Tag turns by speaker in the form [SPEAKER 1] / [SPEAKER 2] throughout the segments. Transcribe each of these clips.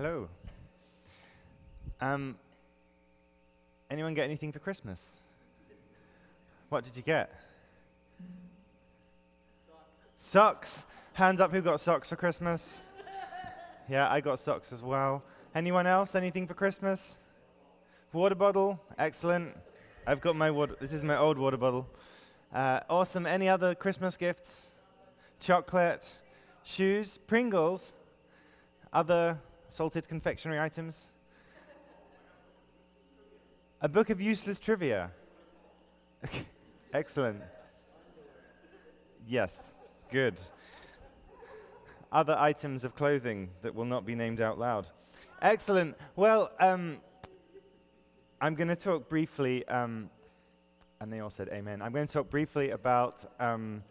[SPEAKER 1] Hello. Um, anyone get anything for Christmas? What did you get? Socks. Hands up who got socks for Christmas? Yeah, I got socks as well. Anyone else? Anything for Christmas? Water bottle. Excellent. I've got my water. This is my old water bottle. Uh, awesome. Any other Christmas gifts? Chocolate, shoes, Pringles, other salted confectionery items. A book of useless trivia. Excellent. Yes, good. Other items of clothing that will not be named out loud. Excellent. Well, um, I'm going to talk briefly, um, and they all said amen. I'm going to talk briefly about um,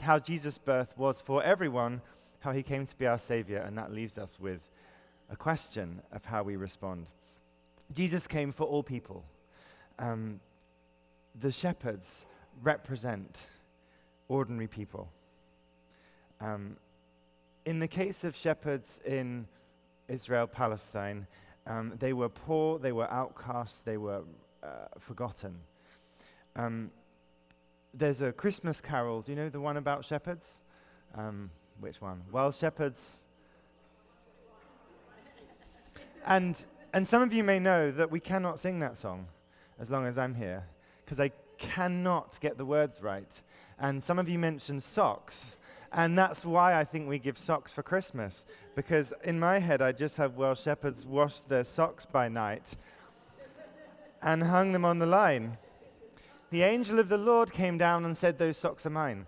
[SPEAKER 1] how Jesus' birth was for everyone, how he came to be our Savior, and that leaves us with a question of how we respond. Jesus came for all people. Um, the shepherds represent ordinary people. Um, in the case of shepherds in Israel, Palestine, um, they were poor, they were outcasts, they were uh, forgotten. Um, there's a Christmas carol. Do you know the one about shepherds? Um, which one? Well, shepherds. And, and some of you may know that we cannot sing that song as long as I'm here, because I cannot get the words right. And some of you mentioned socks. And that's why I think we give socks for Christmas. Because in my head, I just have, well, shepherds washed their socks by night and hung them on the line. The angel of the Lord came down and said, Those socks are mine.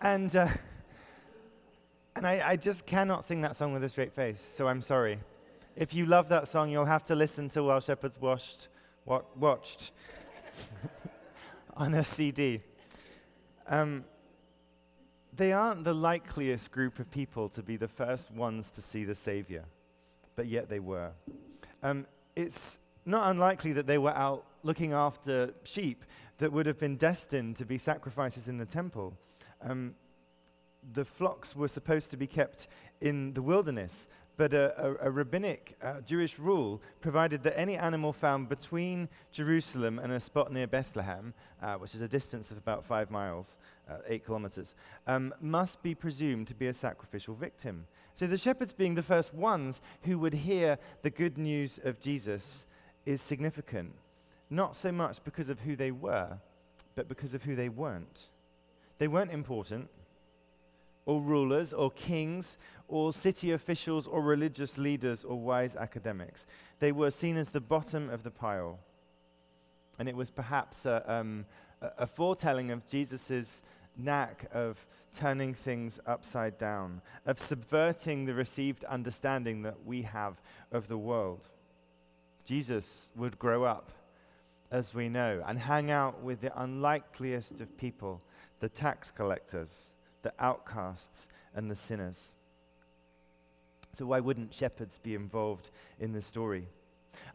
[SPEAKER 1] and uh, and I, I just cannot sing that song with a straight face, so I'm sorry. If you love that song, you'll have to listen to While Shepherds Washed, what, Watched on a CD. Um, they aren't the likeliest group of people to be the first ones to see the Savior, but yet they were. Um, it's not unlikely that they were out looking after sheep that would have been destined to be sacrifices in the temple. Um, the flocks were supposed to be kept in the wilderness, but a, a, a rabbinic uh, Jewish rule provided that any animal found between Jerusalem and a spot near Bethlehem, uh, which is a distance of about five miles, uh, eight kilometers, um, must be presumed to be a sacrificial victim. So the shepherds, being the first ones who would hear the good news of Jesus, is significant, not so much because of who they were, but because of who they weren't. They weren't important, or rulers, or kings, or city officials, or religious leaders, or wise academics. They were seen as the bottom of the pile. And it was perhaps a, um, a foretelling of Jesus' knack of turning things upside down, of subverting the received understanding that we have of the world. Jesus would grow up, as we know, and hang out with the unlikeliest of people the tax collectors, the outcasts, and the sinners. So, why wouldn't shepherds be involved in the story?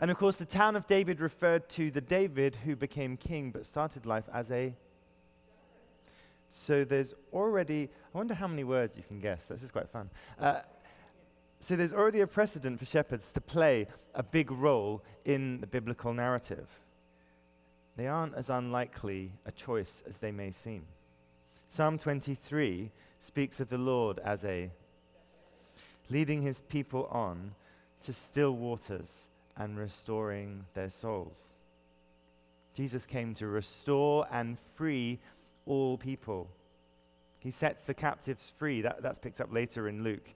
[SPEAKER 1] And of course, the town of David referred to the David who became king but started life as a. So, there's already, I wonder how many words you can guess. This is quite fun. Uh, so there's already a precedent for shepherds to play a big role in the biblical narrative. They aren't as unlikely a choice as they may seem. Psalm 23 speaks of the Lord as a leading his people on to still waters and restoring their souls. Jesus came to restore and free all people. He sets the captives free. That, that's picked up later in Luke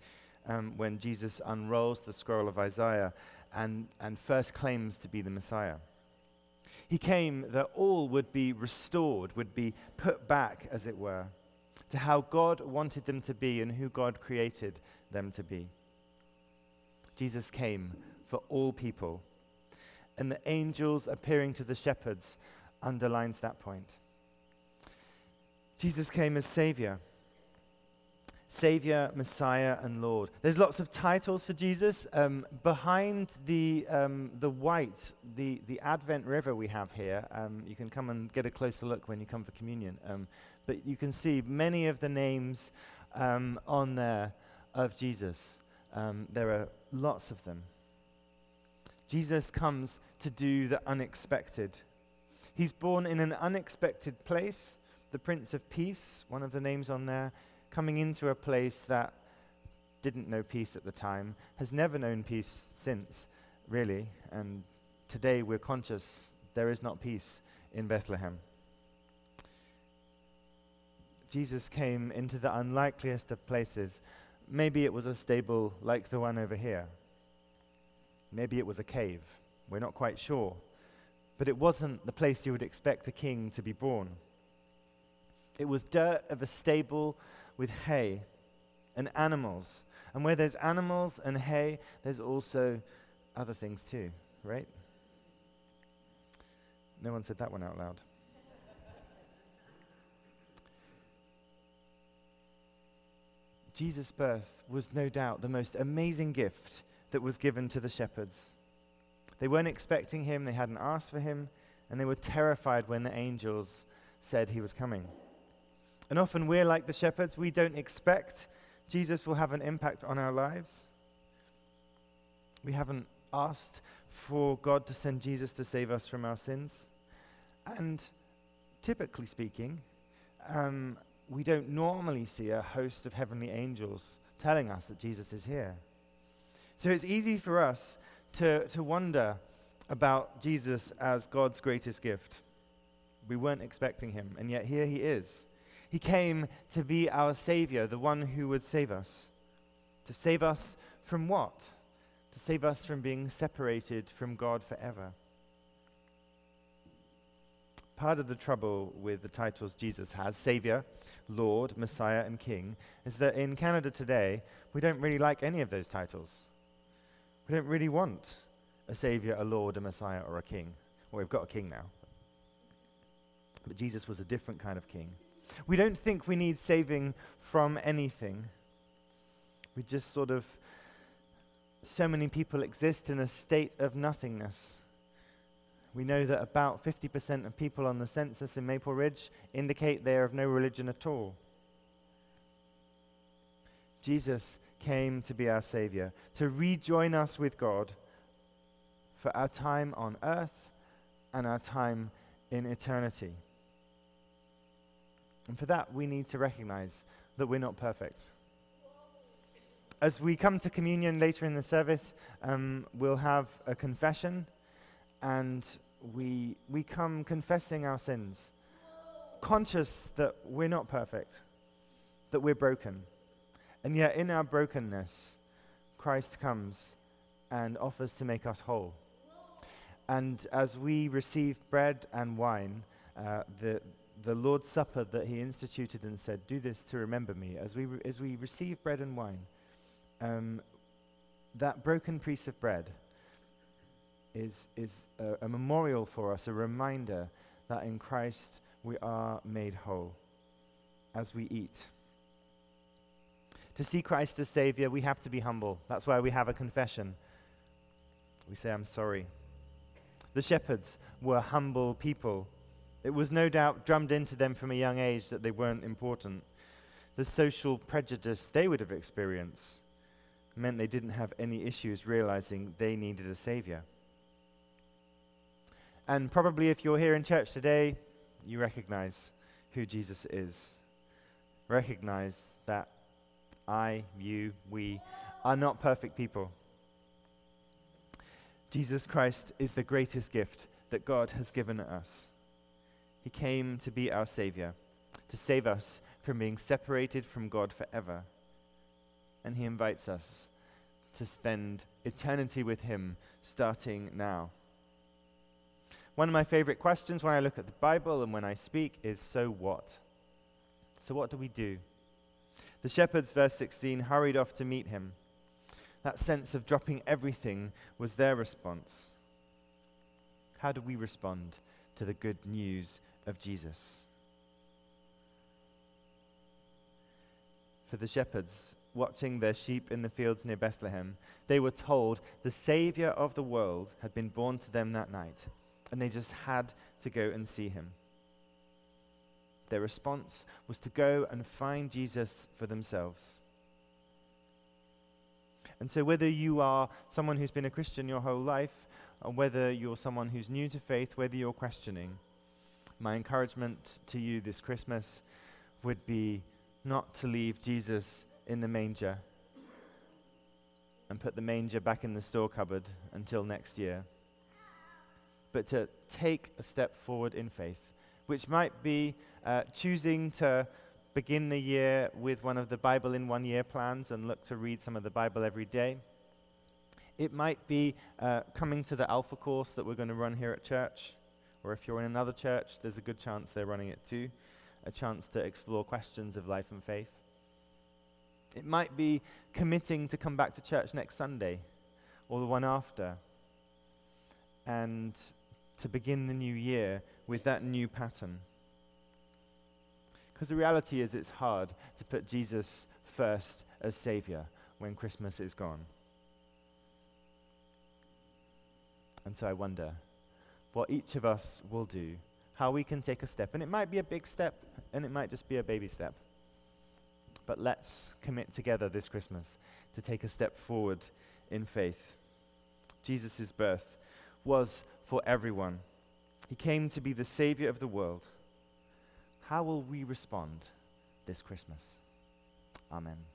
[SPEAKER 1] um, when Jesus unrolls the scroll of Isaiah and, and first claims to be the Messiah. He came that all would be restored, would be put back, as it were, to how God wanted them to be and who God created them to be. Jesus came for all people, and the angels appearing to the shepherds underlines that point. Jesus came as Savior Savior, Messiah, and Lord. There's lots of titles for Jesus. Um, behind the, um, the white, the, the Advent River we have here, um, you can come and get a closer look when you come for communion. Um, but you can see many of the names um, on there of Jesus. Um, there are lots of them. Jesus comes to do the unexpected. He's born in an unexpected place, the Prince of Peace, one of the names on there, coming into a place that didn't know peace at the time, has never known peace since, really. And today we're conscious there is not peace in Bethlehem. Jesus came into the unlikeliest of places. Maybe it was a stable like the one over here. Maybe it was a cave. We're not quite sure. But it wasn't the place you would expect a king to be born. It was dirt of a stable with hay and animals. And where there's animals and hay, there's also other things too, right? No one said that one out loud. Jesus' birth was no doubt the most amazing gift that was given to the shepherds. They weren't expecting him, they hadn't asked for him, and they were terrified when the angels said he was coming. And often we're like the shepherds, we don't expect Jesus will have an impact on our lives. We haven't asked for God to send Jesus to save us from our sins. And typically speaking, um, we don't normally see a host of heavenly angels telling us that Jesus is here. So it's easy for us to, to wonder about Jesus as God's greatest gift. We weren't expecting him, and yet here he is. He came to be our Savior, the one who would save us. To save us from what? To save us from being separated from God forever. Part of the trouble with the titles Jesus has, Savior, Lord, Messiah, and King, is that in Canada today, we don't really like any of those titles. We don't really want a Savior, a Lord, a Messiah, or a King. Well, we've got a King now. But Jesus was a different kind of King. We don't think we need saving from anything. We just sort of, so many people exist in a state of nothingness. We know that about 50% of people on the census in Maple Ridge indicate they are of no religion at all. Jesus came to be our Savior, to rejoin us with God for our time on earth and our time in eternity. And for that, we need to recognize that we're not perfect. As we come to communion later in the service, um, we'll have a confession and we, we come confessing our sins, conscious that we're not perfect, that we're broken. And yet, in our brokenness, Christ comes and offers to make us whole. And as we receive bread and wine, uh, the, the Lord's Supper that he instituted and said, Do this to remember me, as we, re- as we receive bread and wine, um, that broken piece of bread is, is a, a memorial for us, a reminder that in Christ we are made whole as we eat. To see Christ as Savior, we have to be humble. That's why we have a confession. We say, I'm sorry. The shepherds were humble people. It was no doubt drummed into them from a young age that they weren't important. The social prejudice they would have experienced meant they didn't have any issues realizing they needed a Savior. And probably if you're here in church today, you recognize who Jesus is. Recognize that I, you, we are not perfect people. Jesus Christ is the greatest gift that God has given us. He came to be our Savior, to save us from being separated from God forever. And He invites us to spend eternity with Him starting now. One of my favorite questions when I look at the Bible and when I speak is so what? So, what do we do? The shepherds, verse 16, hurried off to meet him. That sense of dropping everything was their response. How do we respond to the good news of Jesus? For the shepherds watching their sheep in the fields near Bethlehem, they were told the Savior of the world had been born to them that night and they just had to go and see him. Their response was to go and find Jesus for themselves. And so, whether you are someone who's been a Christian your whole life, or whether you're someone who's new to faith, whether you're questioning, my encouragement to you this Christmas would be not to leave Jesus in the manger and put the manger back in the store cupboard until next year, but to take a step forward in faith, which might be uh, choosing to begin the year with one of the Bible in one year plans and look to read some of the Bible every day. It might be uh, coming to the Alpha course that we're going to run here at church, or if you're in another church, there's a good chance they're running it too, a chance to explore questions of life and faith. It might be committing to come back to church next Sunday or the one after and to begin the new year with that new pattern. Because the reality is, it's hard to put Jesus first as Savior when Christmas is gone. And so I wonder what each of us will do, how we can take a step. And it might be a big step, and it might just be a baby step. But let's commit together this Christmas to take a step forward in faith. Jesus' birth was for everyone, He came to be the Savior of the world. How will we respond this Christmas? Amen.